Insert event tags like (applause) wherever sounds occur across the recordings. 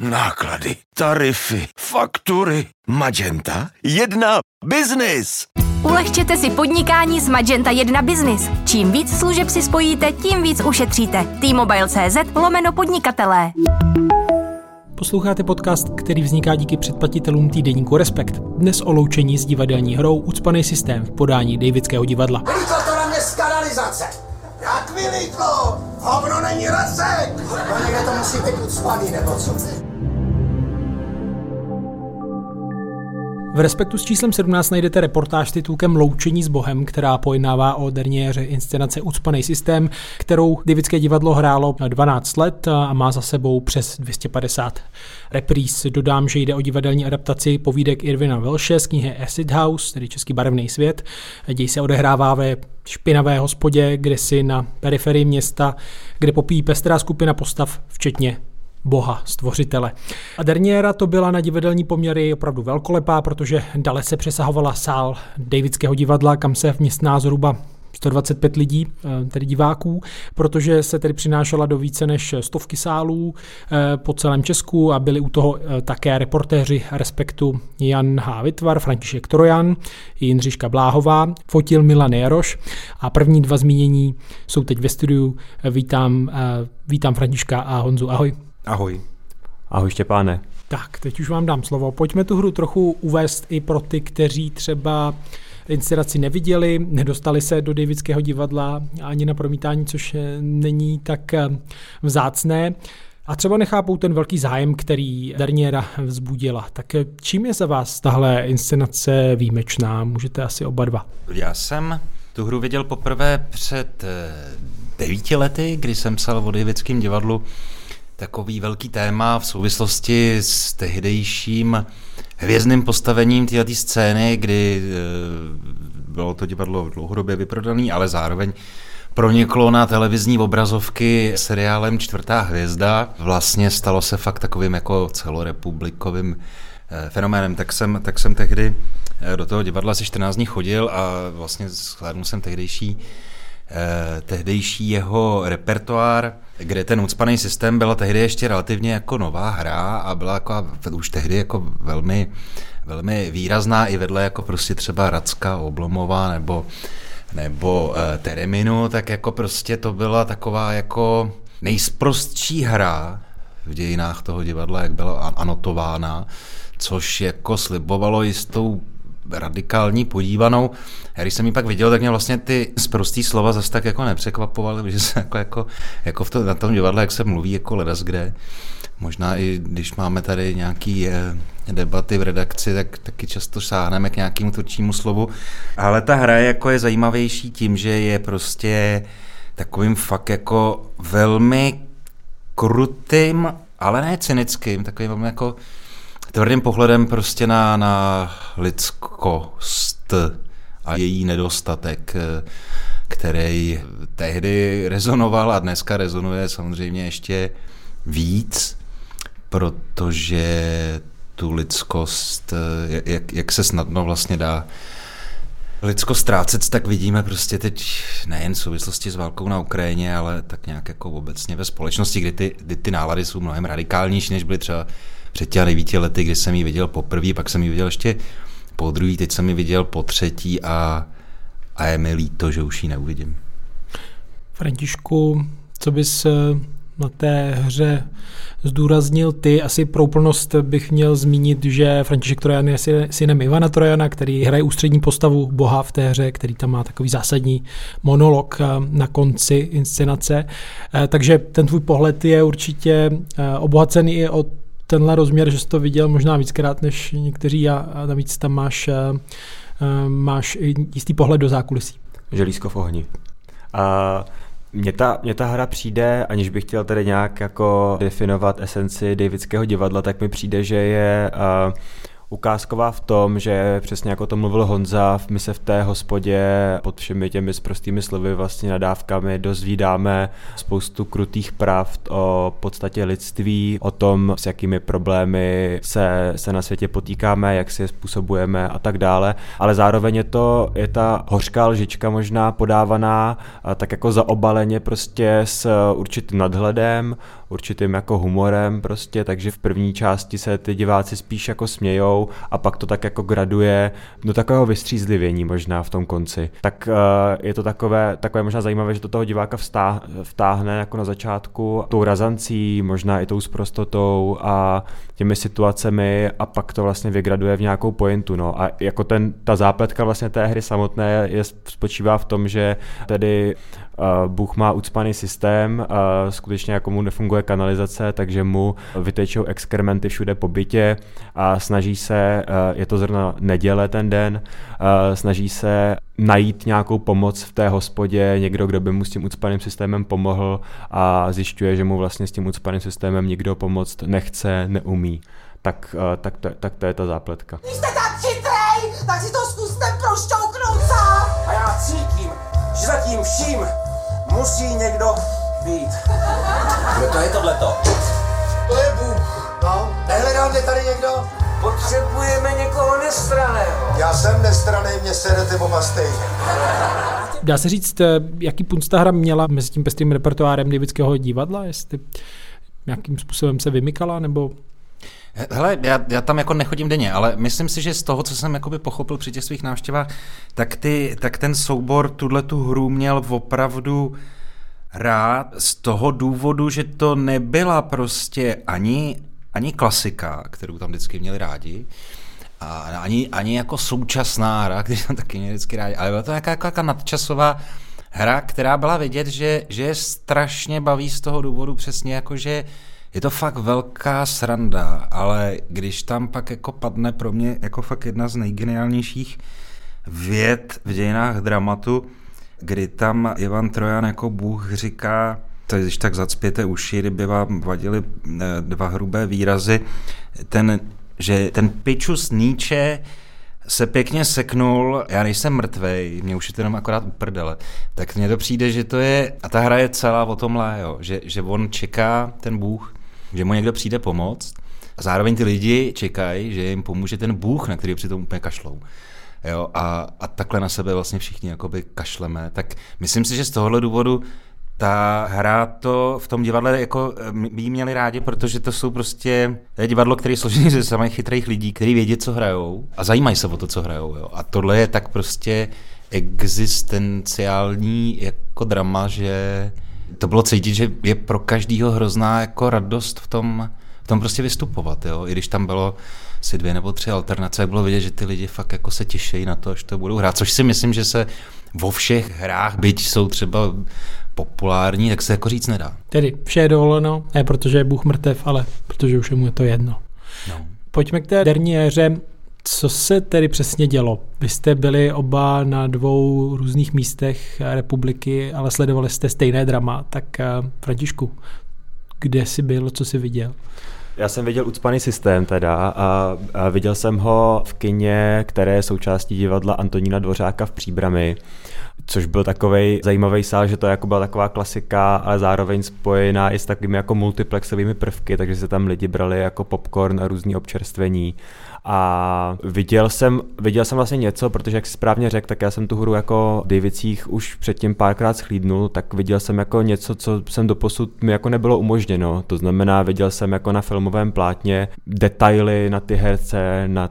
Náklady, tarify, faktury. Magenta 1 Business. Ulehčete si podnikání s Magenta 1 Business. Čím víc služeb si spojíte, tím víc ušetříte. T-Mobile.cz lomeno podnikatelé. Posloucháte podcast, který vzniká díky předplatitelům týdeníku Respekt. Dnes o loučení s divadelní hrou Ucpaný systém v podání Davidského divadla. Vylítlo to na mě z kanalizace. Jak vylítlo? Hovno není rasek. No někde to musí být ucpaný, nebo co? V Respektu s číslem 17 najdete reportáž titulkem Loučení s Bohem, která pojednává o derniéře inscenace Ucpaný systém, kterou Davidské divadlo hrálo 12 let a má za sebou přes 250 repríz. Dodám, že jde o divadelní adaptaci povídek Irvina Welše z knihy Acid House, tedy Český barevný svět. Děj se odehrává ve špinavé hospodě, kde si na periferii města, kde popíjí pestrá skupina postav, včetně boha, stvořitele. A Derniera to byla na divadelní poměry opravdu velkolepá, protože dalece přesahovala sál Davidského divadla, kam se vměstná zhruba 125 lidí, eh, tedy diváků, protože se tedy přinášela do více než stovky sálů eh, po celém Česku a byli u toho eh, také reportéři Respektu Jan H. Vytvar, František Trojan, Jindřiška Bláhová, fotil Milan Jaroš a první dva zmínění jsou teď ve studiu. Vítám, vítám Františka a Honzu. Ahoj. Ahoj. Ahoj Štěpáne. Tak, teď už vám dám slovo. Pojďme tu hru trochu uvést i pro ty, kteří třeba inscenaci neviděli, nedostali se do Davidského divadla ani na promítání, což není tak eh, vzácné. A třeba nechápou ten velký zájem, který Darniera vzbudila. Tak eh, čím je za vás tahle inscenace výjimečná? Můžete asi oba dva. Já jsem tu hru viděl poprvé před eh, devíti lety, kdy jsem psal o Davidském divadlu takový velký téma v souvislosti s tehdejším hvězdným postavením této scény, kdy e, bylo to divadlo dlouhodobě vyprodané, ale zároveň proniklo na televizní obrazovky seriálem Čtvrtá hvězda. Vlastně stalo se fakt takovým jako celorepublikovým e, fenoménem. Tak jsem, tak jsem tehdy e, do toho divadla asi 14 dní chodil a vlastně shlédnul jsem tehdejší eh, tehdejší jeho repertoár, kde ten ucpaný systém byla tehdy ještě relativně jako nová hra a byla jako už tehdy jako velmi, velmi výrazná i vedle jako prostě třeba Racka, Oblomová nebo nebo eh, Tereminu, tak jako prostě to byla taková jako nejsprostší hra v dějinách toho divadla, jak byla anotována, což jako slibovalo jistou radikální podívanou. Já když jsem ji pak viděl, tak mě vlastně ty zprostý slova zase tak jako nepřekvapovaly, (laughs) že se jako, jako, jako v to, na tom divadle, jak se mluví jako ledas kde. Možná i když máme tady nějaký eh, debaty v redakci, tak taky často sáhneme k nějakému tvrdšímu slovu. Ale ta hra jako je zajímavější tím, že je prostě takovým fakt jako velmi krutým, ale ne cynickým, takovým jako tvrdým pohledem prostě na, na lidskost a její nedostatek, který tehdy rezonoval a dneska rezonuje samozřejmě ještě víc, protože tu lidskost, jak, jak se snadno vlastně dá lidsko ztrácet, tak vidíme prostě teď nejen v souvislosti s válkou na Ukrajině, ale tak nějak jako obecně ve společnosti, kdy ty, kdy ty nálady jsou mnohem radikálnější, než byly třeba před těmi devíti lety, kdy jsem ji viděl poprvé, pak jsem ji viděl ještě po druhý, teď jsem ji viděl po třetí a, a je mi líto, že už ji neuvidím. Františku, co bys eh, na té hře zdůraznil ty. Asi pro úplnost bych měl zmínit, že František Trojan je synem Ivana Trojana, který hraje ústřední postavu boha v té hře, který tam má takový zásadní monolog eh, na konci inscenace. Eh, takže ten tvůj pohled je určitě obohacený i o tenhle rozměr, že jsi to viděl možná víckrát než někteří a, navíc tam máš, uh, máš jistý pohled do zákulisí. Želízko v ohni. A mně ta, mně ta hra přijde, aniž bych chtěl tady nějak jako definovat esenci Davidského divadla, tak mi přijde, že je uh, ukázková v tom, že přesně jako to mluvil Honza, my se v té hospodě pod všemi těmi prostými slovy, vlastně nadávkami dozvídáme spoustu krutých pravd o podstatě lidství, o tom, s jakými problémy se, se na světě potýkáme, jak si je způsobujeme a tak dále, ale zároveň je to, je ta hořká lžička možná podávaná tak jako zaobaleně prostě s určitým nadhledem, určitým jako humorem prostě, takže v první části se ty diváci spíš jako smějou a pak to tak jako graduje do takového vystřízlivění možná v tom konci. Tak uh, je to takové, takové možná zajímavé, že to toho diváka vtáhne jako na začátku tou razancí, možná i tou sprostotou a těmi situacemi a pak to vlastně vygraduje v nějakou pointu. No. A jako ten, ta zápletka vlastně té hry samotné je, spočívá v tom, že tedy uh, Bůh má ucpaný systém, uh, skutečně jako mu nefunguje kanalizace, takže mu vytečou exkrementy všude po bytě a snaží se, uh, je to zrovna neděle ten den, uh, snaží se najít nějakou pomoc v té hospodě, někdo, kdo by mu s tím ucpaným systémem pomohl a zjišťuje, že mu vlastně s tím ucpaným systémem nikdo pomoct nechce, neumí. Tak, uh, tak, to, tak to je ta zápletka. Když jste tak chytrej, tak si to zkuste prošťouknout sám. A já cítím, že za tím vším musí někdo být. Kdo to je tohleto? To je Bůh. No, nehledáte tady někdo? Potřebujeme někoho nestraného. Já jsem nestraný, mě sedete oba stejně. Dá se říct, eh, jaký punc ta hra měla mezi tím pestrým repertoárem Davidského divadla, jestli nějakým způsobem se vymykala, nebo Hele, já, já tam jako nechodím denně, ale myslím si, že z toho, co jsem jakoby pochopil při těch svých návštěvách, tak, ty, tak ten soubor tuhle tu hru měl opravdu rád z toho důvodu, že to nebyla prostě ani, ani klasika, kterou tam vždycky měli rádi, a ani, ani jako současná hra, (laughs) který tam taky měli vždycky rádi, ale byla to nějaká, nějaká nadčasová hra, která byla vidět, že, že je strašně baví z toho důvodu přesně jako, že je to fakt velká sranda, ale když tam pak jako padne pro mě jako fakt jedna z nejgeniálnějších věd v dějinách dramatu, kdy tam Ivan Trojan jako Bůh říká, to když tak zacpěte uši, kdyby vám vadili eh, dva hrubé výrazy, ten, že ten pičus Nietzsche se pěkně seknul, já nejsem mrtvej, mě už je to jenom akorát uprdele, tak mně to přijde, že to je, a ta hra je celá o tomhle, jo, že, že on čeká, ten Bůh, že mu někdo přijde pomoct a zároveň ty lidi čekají, že jim pomůže ten Bůh, na který přitom úplně kašlou. Jo, a, a takhle na sebe vlastně všichni jakoby kašleme. Tak myslím si, že z tohohle důvodu ta hra to v tom divadle jako by jí měli rádi, protože to jsou prostě to je divadlo, které je složené ze samých chytrých lidí, kteří vědí, co hrajou a zajímají se o to, co hrajou. Jo. A tohle je tak prostě existenciální jako drama, že to bylo cítit, že je pro každýho hrozná jako radost v tom, v tom prostě vystupovat, jo? i když tam bylo si dvě nebo tři alternace, jak bylo vidět, že ty lidi fakt jako se těší na to, až to budou hrát, což si myslím, že se vo všech hrách, byť jsou třeba populární, tak se jako říct nedá. Tedy vše je dovoleno, ne protože je Bůh mrtev, ale protože už je mu je to jedno. No. Pojďme k té derniéře. Co se tedy přesně dělo? Vy jste byli oba na dvou různých místech republiky, ale sledovali jste stejné drama. Tak eh, Františku, kde jsi byl, co jsi viděl? Já jsem viděl ucpaný systém teda a, a viděl jsem ho v kině, které je součástí divadla Antonína Dvořáka v Příbrami, což byl takový zajímavý sál, že to jako byla taková klasika, ale zároveň spojená i s takovými jako multiplexovými prvky, takže se tam lidi brali jako popcorn a různý občerstvení a viděl jsem, viděl jsem vlastně něco, protože jak jsi správně řekl, tak já jsem tu hru jako Davicích už předtím párkrát schlídnul, tak viděl jsem jako něco, co jsem doposud mi jako nebylo umožněno. To znamená, viděl jsem jako na filmovém plátně detaily na ty herce, na,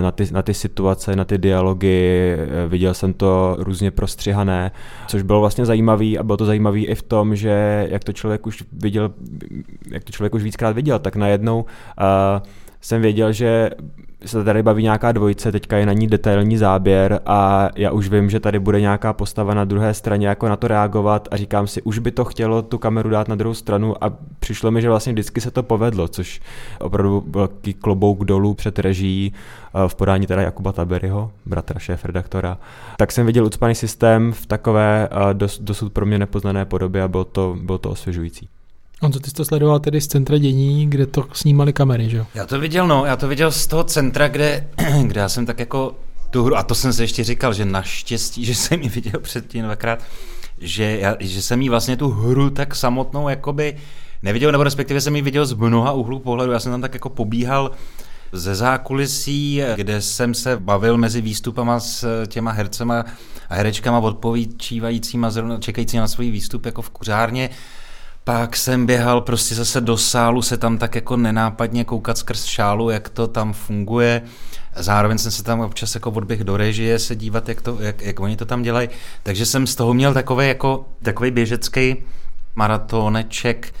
na, ty, na ty situace, na ty dialogy, viděl jsem to různě prostřihané, což bylo vlastně zajímavý a bylo to zajímavý i v tom, že jak to člověk už viděl, jak to člověk už víckrát viděl, tak najednou uh, jsem věděl, že se tady baví nějaká dvojice, teďka je na ní detailní záběr a já už vím, že tady bude nějaká postava na druhé straně jako na to reagovat a říkám si, už by to chtělo tu kameru dát na druhou stranu a přišlo mi, že vlastně vždycky se to povedlo, což opravdu velký klobouk dolů před režií eh, v podání teda Jakuba Taberyho, bratra šéf redaktora. Tak jsem viděl ucpaný systém v takové eh, dos, dosud pro mě nepoznané podobě a bylo to, bylo to osvěžující. On co ty jsi to sledoval tedy z centra dění, kde to snímali kamery, že jo? Já to viděl, no, já to viděl z toho centra, kde, (clears throat) kde já jsem tak jako tu hru, a to jsem se ještě říkal, že naštěstí, (laughs) že jsem ji viděl předtím dvakrát, že, já, že jsem jí vlastně tu hru tak samotnou jakoby neviděl, nebo respektive jsem ji viděl z mnoha úhlů pohledu, já jsem tam tak jako pobíhal ze zákulisí, kde jsem se bavil mezi výstupama s těma hercema a herečkama odpovíčívajícíma, zrovna čekajícíma na svůj výstup jako v kuřárně. Pak jsem běhal prostě zase do sálu se tam tak jako nenápadně koukat skrz šálu, jak to tam funguje. Zároveň jsem se tam občas jako odběh do režie se dívat, jak, to, jak, jak oni to tam dělají. Takže jsem z toho měl takový jako takový běžecký maratoneček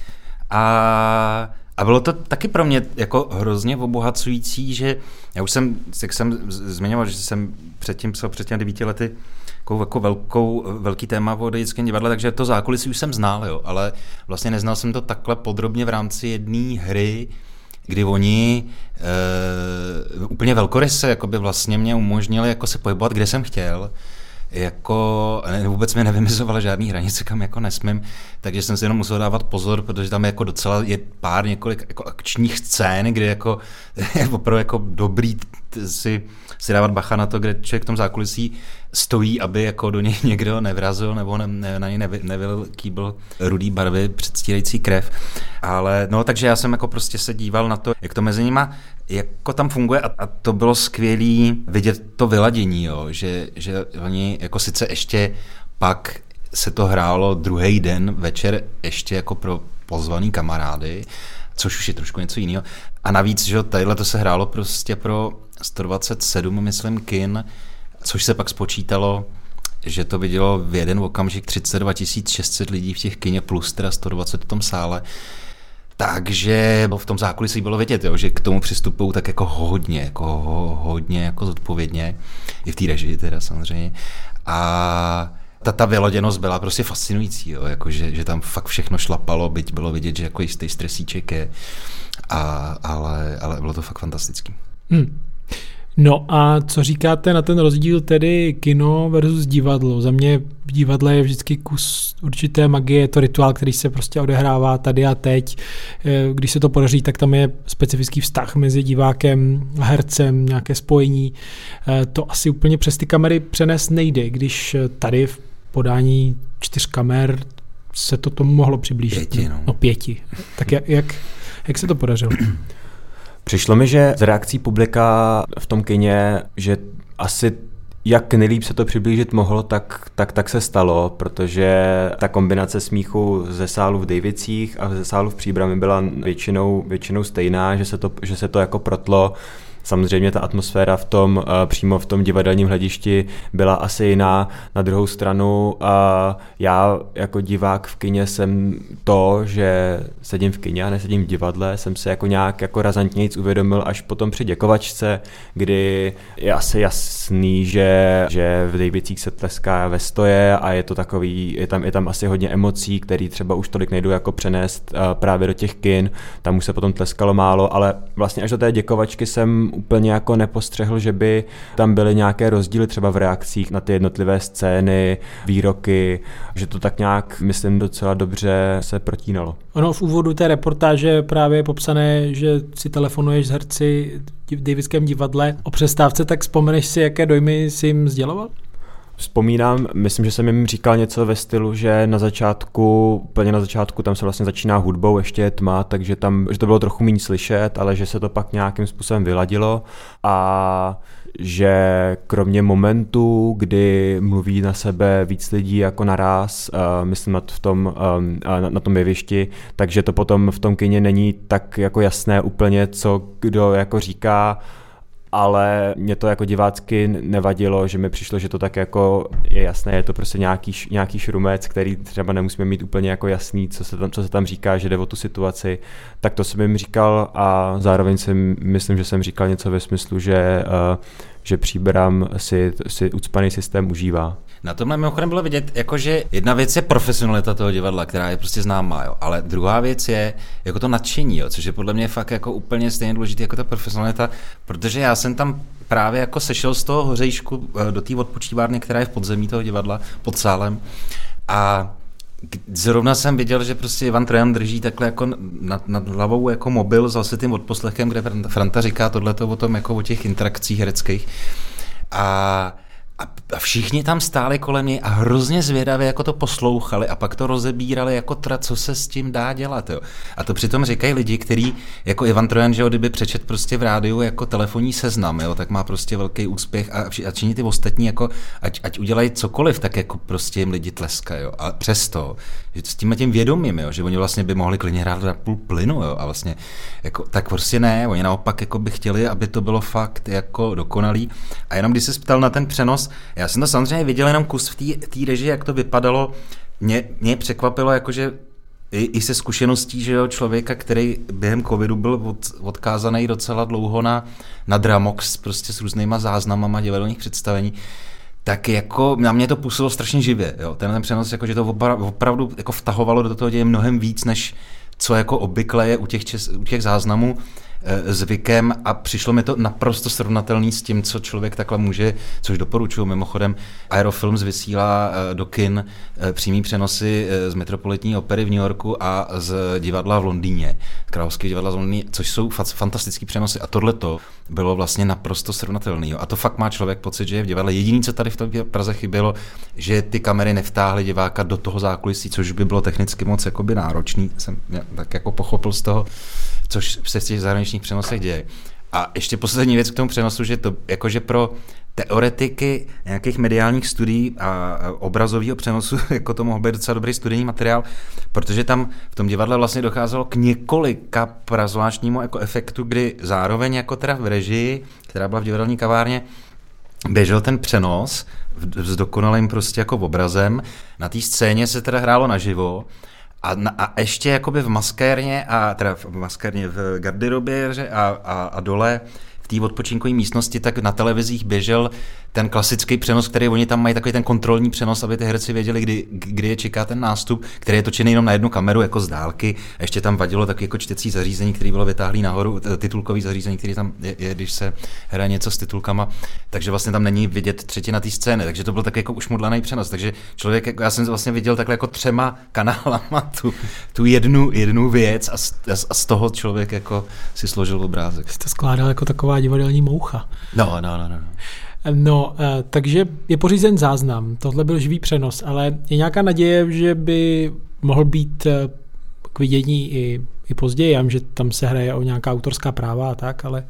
a a bylo to taky pro mě jako hrozně obohacující, že já už jsem, jak jsem zmiňoval, že jsem předtím psal před těmi devíti lety takovou jako velkou, velký téma o dětském divadle, takže to zákulisí už jsem znal, jo, ale vlastně neznal jsem to takhle podrobně v rámci jedné hry, kdy oni e, úplně velkoryse jako by vlastně mě umožnili jako se pohybovat, kde jsem chtěl, jako vůbec mi nevymizovala žádný hranice, kam jako nesmím, takže jsem si jenom musel dávat pozor, protože tam je jako docela je pár několik jako akčních scén, kde jako (laughs) je opravdu jako dobrý si, si dávat bacha na to, kde člověk v tom zákulisí stojí, aby jako do něj (laughs) někdo nevrazil nebo ne, ne, na něj nevy, nevylil kýbl rudý barvy předstírající krev. Ale no, takže já jsem jako prostě se díval na to, jak to mezi nima jako tam funguje a, a to bylo skvělý vidět to vyladění, jo, že, že oni jako sice ještě pak se to hrálo druhý den večer ještě jako pro pozvaný kamarády, což už je trošku něco jiného. A navíc, že tadyhle to se hrálo prostě pro 127, myslím, kin, což se pak spočítalo, že to vidělo v jeden okamžik 32 600 lidí v těch kině plus teda 120 v tom sále. Takže v tom zákulisí bylo vidět, jo, že k tomu přistupují tak jako hodně, jako hodně jako zodpovědně, i v té režii teda samozřejmě. A ta, ta vyloděnost byla prostě fascinující, jo, jako že, že tam fakt všechno šlapalo, byť bylo vidět, že jako jistý stresíček je, a, ale, ale bylo to fakt fantastický. Hmm. No a co říkáte na ten rozdíl tedy kino versus divadlo? Za mě v divadle je vždycky kus určité magie, je to rituál, který se prostě odehrává tady a teď. Eh, když se to podaří, tak tam je specifický vztah mezi divákem a hercem, nějaké spojení. Eh, to asi úplně přes ty kamery přenést nejde, když tady v podání čtyř kamer se to tomu mohlo přiblížit. Pěti, no. no pěti. Tak jak, jak, jak se to podařilo? (clears throat) Přišlo mi, že z reakcí publika v tom kině, že asi jak nejlíp se to přiblížit mohlo, tak, tak, tak se stalo, protože ta kombinace smíchu ze sálu v Davicích a ze sálu v Příbrami byla většinou, většinou stejná, že se, to, že se to jako protlo Samozřejmě ta atmosféra v tom, eh, přímo v tom divadelním hledišti byla asi jiná. Na druhou stranu já jako divák v kině jsem to, že sedím v kině a nesedím v divadle, jsem se jako nějak jako razantnějc uvědomil až potom při děkovačce, kdy je asi jasný, že, že v Dejbicích se tleská ve stoje a je to takový, je tam, je tam asi hodně emocí, které třeba už tolik nejdu jako přenést eh, právě do těch kin, tam už se potom tleskalo málo, ale vlastně až do té děkovačky jsem úplně jako nepostřehl, že by tam byly nějaké rozdíly třeba v reakcích na ty jednotlivé scény, výroky, že to tak nějak, myslím, docela dobře se protínalo. Ono v úvodu té reportáže právě je popsané, že si telefonuješ s herci v Davidském divadle o přestávce, tak vzpomeneš si, jaké dojmy si jim sděloval? Vzpomínám, myslím, že jsem jim říkal něco ve stylu, že na začátku, úplně na začátku tam se vlastně začíná hudbou, ještě je tma, takže tam, že to bylo trochu méně slyšet, ale že se to pak nějakým způsobem vyladilo a že kromě momentu, kdy mluví na sebe víc lidí jako naraz, uh, myslím na, v tom, um, na, na tom jevišti, takže to potom v tom kině není tak jako jasné úplně, co kdo jako říká, ale mě to jako divácky nevadilo, že mi přišlo, že to tak jako je jasné, je to prostě nějaký, nějaký šrumec, který třeba nemusíme mít úplně jako jasný, co se, tam, co se tam říká, že jde o tu situaci, tak to jsem jim říkal a zároveň si myslím, že jsem říkal něco ve smyslu, že, uh, že příbram si, si ucpaný systém užívá. Na tomhle mimochodem bylo vidět, jakože jedna věc je profesionalita toho divadla, která je prostě známá, jo, ale druhá věc je jako to nadšení, jo, což je podle mě fakt jako úplně stejně důležité jako ta profesionalita, protože já jsem tam právě jako sešel z toho hořejšku eh, do té odpočívárny, která je v podzemí toho divadla, pod sálem a Zrovna jsem viděl, že prostě Ivan Trojan drží takhle jako nad, nad hlavou jako mobil s zase tím odposlechem, kde Franta říká tohleto o tom jako o těch interakcích hereckých. A a všichni tam stáli kolem něj a hrozně zvědavě jako to poslouchali a pak to rozebírali jako tra, co se s tím dá dělat. Jo. A to přitom říkají lidi, kteří, jako Ivan Trojan, že jo, kdyby přečet prostě v rádiu jako telefonní seznam, jo, tak má prostě velký úspěch a, a činí ty ostatní, jako, ať, ať udělají cokoliv, tak jako prostě jim lidi tleskají. Jo. A přesto, že s tím tím vědomím, jo, že oni vlastně by mohli klidně hrát na půl plynu, jo, a vlastně, jako, tak prostě ne, oni naopak jako by chtěli, aby to bylo fakt jako dokonalý. A jenom když se ptal na ten přenos, já jsem to samozřejmě viděl jenom kus v té režii, jak to vypadalo. Mě, mě překvapilo, jakože i, i se zkušeností, že jo, člověka, který během covidu byl od, odkázaný docela dlouho na, na Dramox, prostě s různýma záznamama divadelních představení, tak jako na mě to působilo strašně živě. Jo. Ten, ten přenos, jako, že to opravdu, opravdu jako vtahovalo do toho děje mnohem víc, než co jako obvykle je u těch, čes, u těch záznamů. Eh, zvykem a přišlo mi to naprosto srovnatelný s tím, co člověk takhle může, což doporučuji. Mimochodem, Aerofilms vysílá eh, do kin eh, přímý přenosy z Metropolitní opery v New Yorku a z divadla v Londýně, Královské divadla z Londýně, což jsou fantastické přenosy. A tohle to bylo vlastně naprosto srovnatelné. A to fakt má člověk pocit, že je v divadle. Jediné, co tady v tom Praze chybělo, že ty kamery nevtáhly diváka do toho zákulisí, což by bylo technicky moc jakoby náročný, jsem tak jako pochopil z toho, což se v těch zahraničních přenosech děje. A ještě poslední věc k tomu přenosu, že to jakože pro teoretiky nějakých mediálních studií a obrazového přenosu, (laughs) jako to mohl být docela dobrý studijní materiál, protože tam v tom divadle vlastně docházelo k několika prazvláštnímu jako efektu, kdy zároveň jako teda v režii, která byla v divadelní kavárně, běžel ten přenos s dokonalým prostě jako obrazem. Na té scéně se teda hrálo naživo a, na, a ještě jakoby v maskérně, a teda v maskérně v garderobě a, a, a dole té odpočinkové místnosti, tak na televizích běžel ten klasický přenos, který oni tam mají, takový ten kontrolní přenos, aby ty herci věděli, kdy, kdy je čeká ten nástup, který je točený jenom na jednu kameru, jako z dálky. A ještě tam vadilo taky jako čtecí zařízení, který bylo vytáhlý nahoru, titulkový zařízení, který tam je, je, když se hraje něco s titulkama. Takže vlastně tam není vidět třetina té scény. Takže to byl tak jako ušmudlaný přenos. Takže člověk, jako já jsem vlastně viděl takhle jako třema kanálama tu, tu jednu, jednu věc a z, a z toho člověk jako si složil obrázek. Jste skládal jako taková divadelní moucha. No, no, no, no. No, eh, takže je pořízen záznam, tohle byl živý přenos, ale je nějaká naděje, že by mohl být eh, k vidění i, i později, já vím, že tam se hraje o nějaká autorská práva a tak, ale...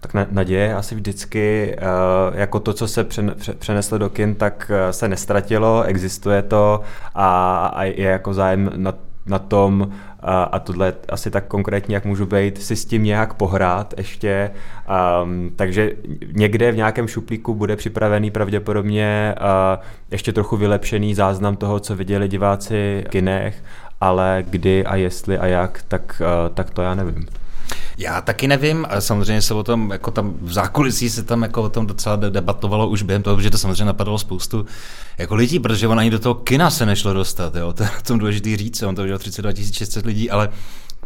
Tak naděje asi vždycky, eh, jako to, co se přeneslo do kin, tak se nestratilo, existuje to a je jako zájem na na tom, a, a tohle asi tak konkrétně, jak můžu být, si s tím nějak pohrát ještě. Um, takže někde v nějakém šuplíku bude připravený pravděpodobně uh, ještě trochu vylepšený záznam toho, co viděli diváci v kinech, ale kdy a jestli a jak, tak, uh, tak to já nevím. Já taky nevím, ale samozřejmě se o tom, jako tam v zákulisí se tam jako o tom docela debatovalo už během toho, že to samozřejmě napadalo spoustu jako lidí, protože on ani do toho kina se nešlo dostat, jo, to je tom důležitý říct, on to viděl 32 600 lidí, ale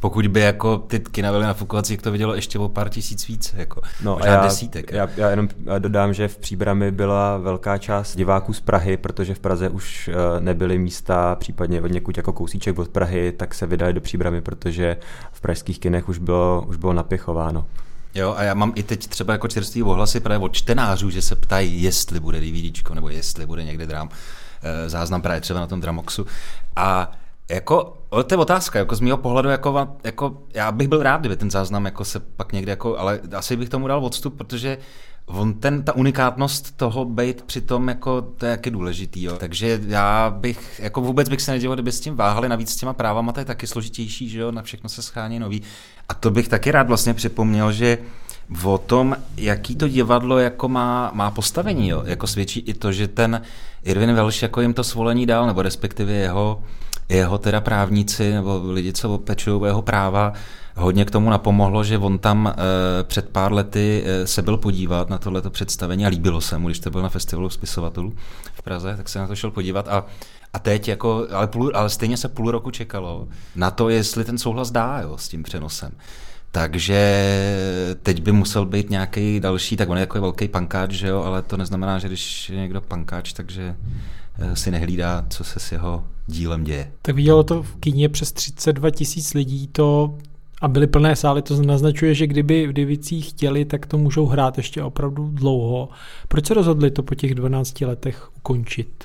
pokud by jako ty kina byly nafukovací, jak to vidělo ještě o pár tisíc víc, jako no možná já, desítek. Já, já jenom dodám, že v Příbrami byla velká část diváků z Prahy, protože v Praze už eh, nebyly místa, případně od někud jako kousíček od Prahy, tak se vydali do Příbramy, protože v pražských kinech už bylo, už bylo napěchováno. Jo, a já mám i teď třeba jako čerstvý ohlasy právě od čtenářů, že se ptají, jestli bude DVDčko, nebo jestli bude někde drám, eh, záznam právě třeba na tom Dramoxu. A jako, to je otázka, jako z mého pohledu, jako, jako, já bych byl rád, kdyby ten záznam jako se pak někde, jako, ale asi bych tomu dal odstup, protože on ten, ta unikátnost toho být přitom, jako, to je jaký důležitý, jo. Takže já bych, jako vůbec bych se nedělal, kdyby s tím váhali, navíc s těma právama, to je taky složitější, že jo, na všechno se schání nový. A to bych taky rád vlastně připomněl, že o tom, jaký to divadlo jako má, má postavení, jo. jako svědčí i to, že ten Irvin Welsh jako jim to svolení dal, nebo respektive jeho jeho teda právníci nebo lidi, co pečují jeho práva, hodně k tomu napomohlo, že on tam e, před pár lety e, se byl podívat na tohleto představení a líbilo se mu, když to byl na festivalu spisovatelů v Praze, tak se na to šel podívat a a teď jako, ale, půl, ale stejně se půl roku čekalo na to, jestli ten souhlas dá jo, s tím přenosem. Takže teď by musel být nějaký další, tak on je jako velký pankáč, že jo, ale to neznamená, že když je někdo pankáč, takže si nehlídá, co se s jeho dílem děje. Tak vidělo to v kině přes 32 tisíc lidí, to a byly plné sály, to naznačuje, že kdyby v Divicích chtěli, tak to můžou hrát ještě opravdu dlouho. Proč se rozhodli to po těch 12 letech ukončit?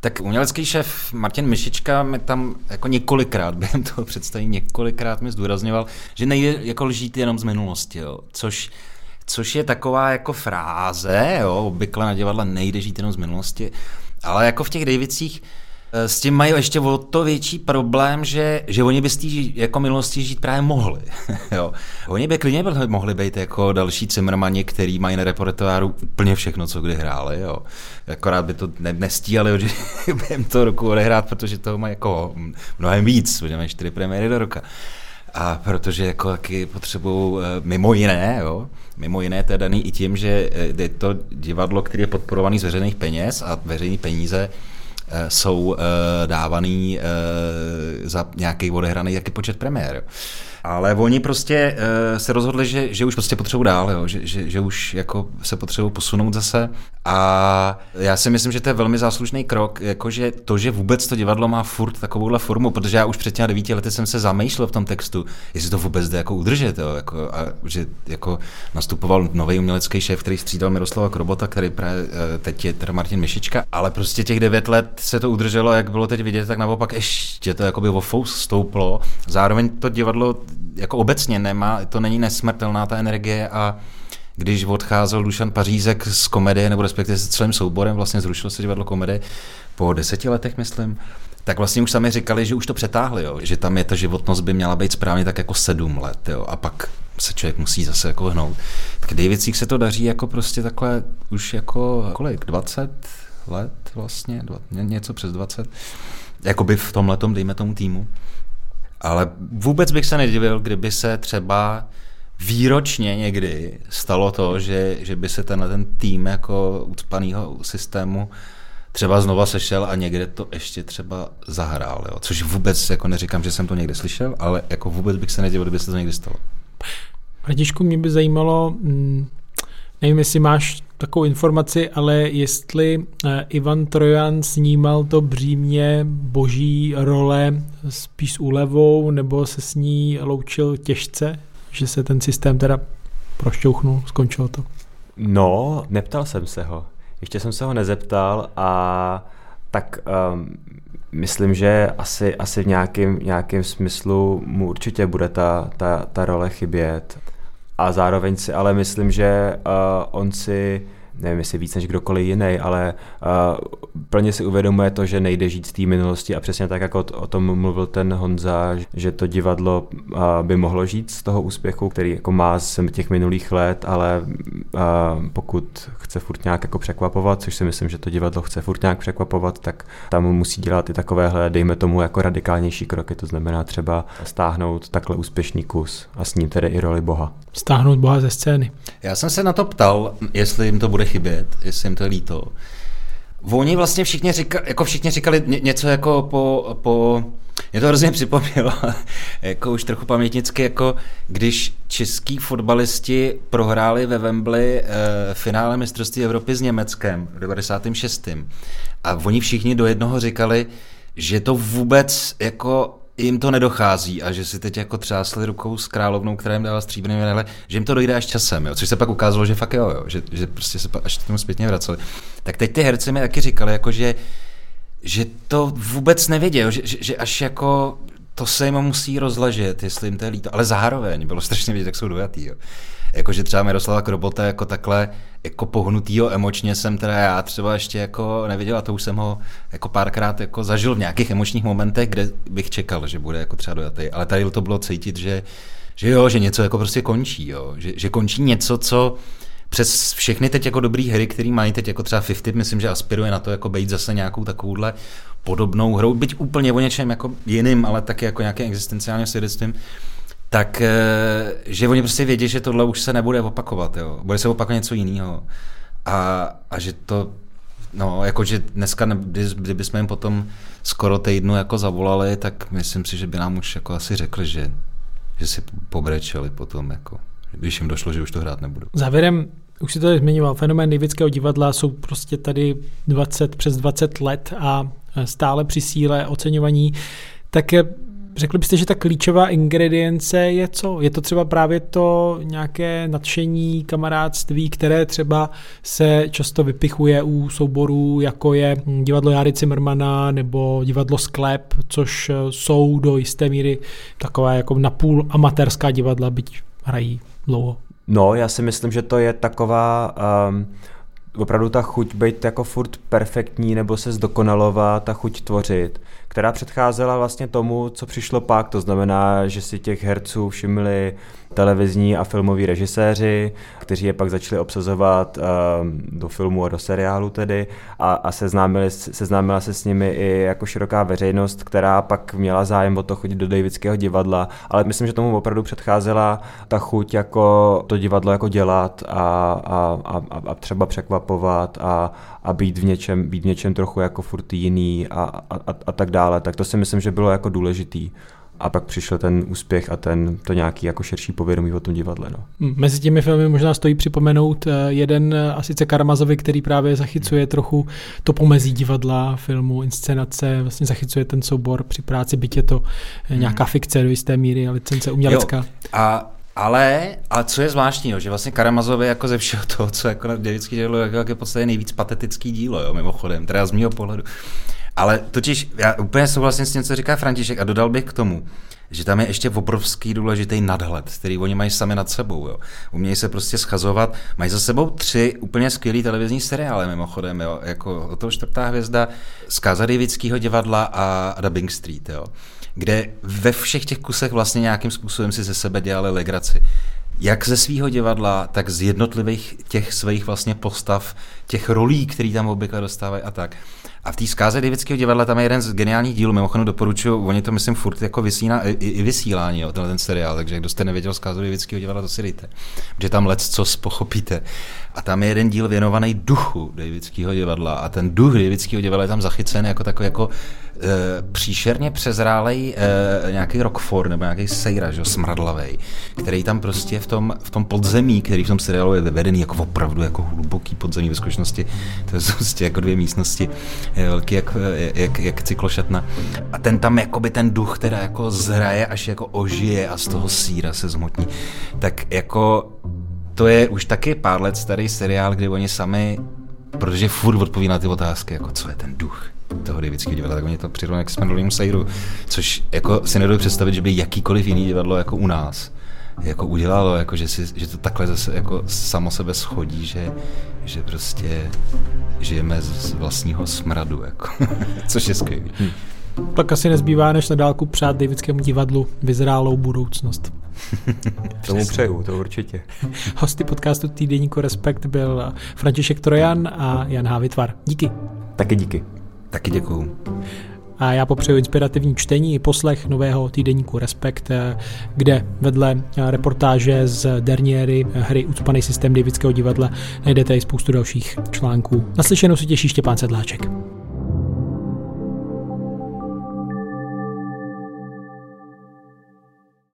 Tak umělecký šéf Martin Myšička mi tam jako několikrát (laughs) během toho představení několikrát mi zdůrazňoval, že nejde jako lžít jenom z minulosti, jo. Což, což je taková jako fráze, jo, obvykle na divadle nejde žít jenom z minulosti, ale jako v těch Davicích Eh, s tím mají ještě o to větší problém, že, že oni by z té jako minulosti žít právě mohli. (laughs) jo. Oni by klidně mohli být jako další cimrmani, který mají na repertoáru úplně všechno, co kdy hráli. Jo. Akorát by to ne, nestíhali, že (laughs) během toho roku odehrát, protože toho mají jako mnohem víc, protože mají čtyři premiéry do roka. A protože jako taky potřebují eh, mimo jiné, jo, mimo jiné to je daný i tím, že eh, je to divadlo, které je podporované z veřejných peněz a veřejné peníze Eh, jsou dávaný za nějaký odehraný jaký počet premiér. Ale oni prostě se rozhodli, že, že už prostě potřebují dál, jo? Že, že, že, už jako se potřebují posunout zase a já si myslím, že to je velmi záslužný krok, jakože to, že vůbec to divadlo má furt takovouhle formu, protože já už před těmi devíti lety jsem se zamýšlel v tom textu, jestli to vůbec jde jako udržet, jo? Jako, a že jako nastupoval nový umělecký šéf, který střídal Miroslava Krobota, který právě teď je teda Martin Mišička, ale prostě těch devět let se to udrželo, jak bylo teď vidět, tak naopak ještě to jakoby o stouplo. Zároveň to divadlo jako obecně nemá, to není nesmrtelná ta energie a když odcházel Dušan Pařízek z komedie, nebo respektive s celým souborem, vlastně zrušil se divadlo komedie po deseti letech, myslím, tak vlastně už sami říkali, že už to přetáhli, jo, že tam je ta životnost by měla být správně tak jako sedm let, jo, a pak se člověk musí zase jako hnout. Tak Davicích se to daří jako prostě takhle už jako kolik, 20 let vlastně, dva, něco přes 20, jakoby v tom letom, dejme tomu týmu. Ale vůbec bych se nedivil, kdyby se třeba výročně někdy stalo to, že, že by se tenhle ten tým jako ucpaného systému třeba znova sešel a někde to ještě třeba zahrál. Jo. Což vůbec jako neříkám, že jsem to někde slyšel, ale jako vůbec bych se nedivil, kdyby se to někdy stalo. Radišku, mě by zajímalo, mm, nevím, jestli máš takovou informaci, ale jestli eh, Ivan Trojan snímal to břímě boží role spíš s úlevou, nebo se s ní loučil těžce, že se ten systém teda prošťouchnul, skončilo to? No, neptal jsem se ho. Ještě jsem se ho nezeptal a tak um, myslím, že asi, asi v nějakém, nějakém smyslu mu určitě bude ta, ta, ta role chybět. A zároveň si ale myslím, že uh, on si nevím, jestli víc než kdokoliv jiný, ale uh, plně si uvědomuje to, že nejde žít z té minulosti a přesně tak, jako o tom mluvil ten Honza, že to divadlo uh, by mohlo žít z toho úspěchu, který jako má z těch minulých let, ale uh, pokud chce furt nějak jako překvapovat, což si myslím, že to divadlo chce furt nějak překvapovat, tak tam musí dělat i takovéhle, dejme tomu, jako radikálnější kroky, to znamená třeba stáhnout takhle úspěšný kus a s ním tedy i roli Boha. Stáhnout Boha ze scény. Já jsem se na to ptal, jestli jim to bude chybět, jestli jim to je líto. Oni vlastně všichni, říkali, jako všichni říkali něco jako po, po mě to hrozně připomnělo, (laughs) jako už trochu pamětnicky, jako když český fotbalisti prohráli ve Wembley e, finále mistrovství Evropy s Německem v 96. A oni všichni do jednoho říkali, že to vůbec jako jim to nedochází a že si teď jako třásli rukou s královnou, která jim dala stříbrný medaile, že jim to dojde až časem, jo? což se pak ukázalo, že fakt jo, jo? Že, že, prostě se až k tomu zpětně vraceli. Tak teď ty herci mi taky říkali, jako že, že to vůbec nevěděl, že, že, že až jako to se jim musí rozležet, jestli jim to je líto, ale zároveň bylo strašně vidět, jak jsou dojatý. Jo jakože třeba Miroslava Krobota jako takhle jako pohnutýho emočně jsem teda já třeba ještě jako neviděl a to už jsem ho jako párkrát jako zažil v nějakých emočních momentech, kde bych čekal, že bude jako třeba dojatý, ale tady to bylo cítit, že, že jo, že něco jako prostě končí, jo, že, že končí něco, co přes všechny teď jako dobrý hry, který mají teď jako třeba 50, myslím, že aspiruje na to jako být zase nějakou takovouhle podobnou hrou, byť úplně o něčem jako jiným, ale taky jako nějakým existenciálním svědectvím, tak eh, že oni prostě vědí, že tohle už se nebude opakovat, jo. Bude se opakovat něco jiného. A, a že to, no, jakože dneska, kdy, kdyby jsme jim potom skoro týdnu jako zavolali, tak myslím si, že by nám už jako asi řekli, že, že si pobrečeli potom, jako, když jim došlo, že už to hrát nebudou. Závěrem Už si to zmiňoval, fenomén Davidského divadla jsou prostě tady 20, přes 20 let a stále při síle oceňovaní. Tak Řekli byste, že ta klíčová ingredience je co? Je to třeba právě to nějaké nadšení, kamarádství, které třeba se často vypichuje u souborů, jako je divadlo Jary Zimmermana nebo divadlo Sklep, což jsou do jisté míry takové jako napůl amatérská divadla, byť hrají dlouho. No, já si myslím, že to je taková um, opravdu ta chuť být jako furt perfektní nebo se zdokonalovat, ta chuť tvořit která předcházela vlastně tomu, co přišlo pak, to znamená, že si těch herců všimli televizní a filmoví režiséři, kteří je pak začali obsazovat uh, do filmu a do seriálu tedy a, a seznámili, seznámila se s nimi i jako široká veřejnost, která pak měla zájem o to chodit do Davidského divadla, ale myslím, že tomu opravdu předcházela ta chuť jako to divadlo jako dělat a, a, a, a třeba překvapovat a, a být v něčem, být v něčem trochu jako furt jiný a, a, a, a tak dále, tak to si myslím, že bylo jako důležitý a pak přišel ten úspěch a ten to nějaký jako širší povědomí o tom divadle. No. Hmm, mezi těmi filmy možná stojí připomenout eh, jeden eh, a sice Karamazovi, který právě zachycuje trochu to pomezí divadla, filmu, inscenace, vlastně zachycuje ten soubor při práci, byť je to eh, hmm. nějaká fikce do jisté míry a licence umělecká. Jo. A ale, ale co je zvláštní, že vlastně Karamazovi jako ze všeho toho, co jako vždycky dělo, jako, jako je podstatě nejvíc patetický dílo, jo, mimochodem, teda z mého pohledu. Ale totiž já úplně souhlasím s tím, co říká František a dodal bych k tomu, že tam je ještě obrovský důležitý nadhled, který oni mají sami nad sebou. Jo. Umějí se prostě schazovat. Mají za sebou tři úplně skvělý televizní seriály mimochodem, jo. jako to čtvrtá hvězda, Zkáza Davidského divadla a Dubbing Street, jo. kde ve všech těch kusech vlastně nějakým způsobem si ze sebe dělali legraci jak ze svého divadla, tak z jednotlivých těch svých vlastně postav, těch rolí, které tam obvykle dostávají a tak. A v té zkáze Davidského divadla tam je jeden z geniálních dílů, mimochodem doporučuju, oni to myslím furt jako vysí na, i, i vysílání, jo, tenhle ten seriál, takže kdo jste nevěděl zkázu Davidského divadla, to si dejte. Protože tam let co pochopíte. A tam je jeden díl věnovaný duchu Davidského divadla a ten duch Davidského divadla je tam zachycen jako takový jako e, příšerně přezrálej e, nějaký rockford nebo nějaký sejra, že, smradlavej, který tam prostě v tom, v tom podzemí, který v tom seriálu je vedený jako opravdu jako hluboký podzemí ve skutečnosti, to jsou prostě jako dvě místnosti, je velký jak, jak, jak cyklošatna. A ten tam jakoby ten duch teda jako zraje, až jako ožije a z toho síra se zmotní. Tak jako to je už taky pár let starý seriál, kdy oni sami, protože furt odpoví na ty otázky, jako co je ten duch toho Davidského divadla, tak oni to přirovnají k Smedolímu Sejru, což jako si nedovedu představit, že by jakýkoliv jiný divadlo jako u nás jako udělalo, jako že, si, že to takhle zase jako samo sebe schodí, že, že prostě žijeme z vlastního smradu, jako, (laughs) což je skvělé. Hm. Pak asi nezbývá, než na dálku přát Davidskému divadlu vyzrálou budoucnost. (laughs) Tomu přeju, to určitě. Hosty podcastu Týdeníku Respekt byl František Trojan a Jan Hávitvar. Díky. Taky díky. Taky děkuju. A já popřeju inspirativní čtení i poslech nového týdeníku Respekt, kde vedle reportáže z derniéry hry Ucpaný systém Davidského divadla najdete i spoustu dalších článků. Naslyšenou se těší Štěpán Sedláček.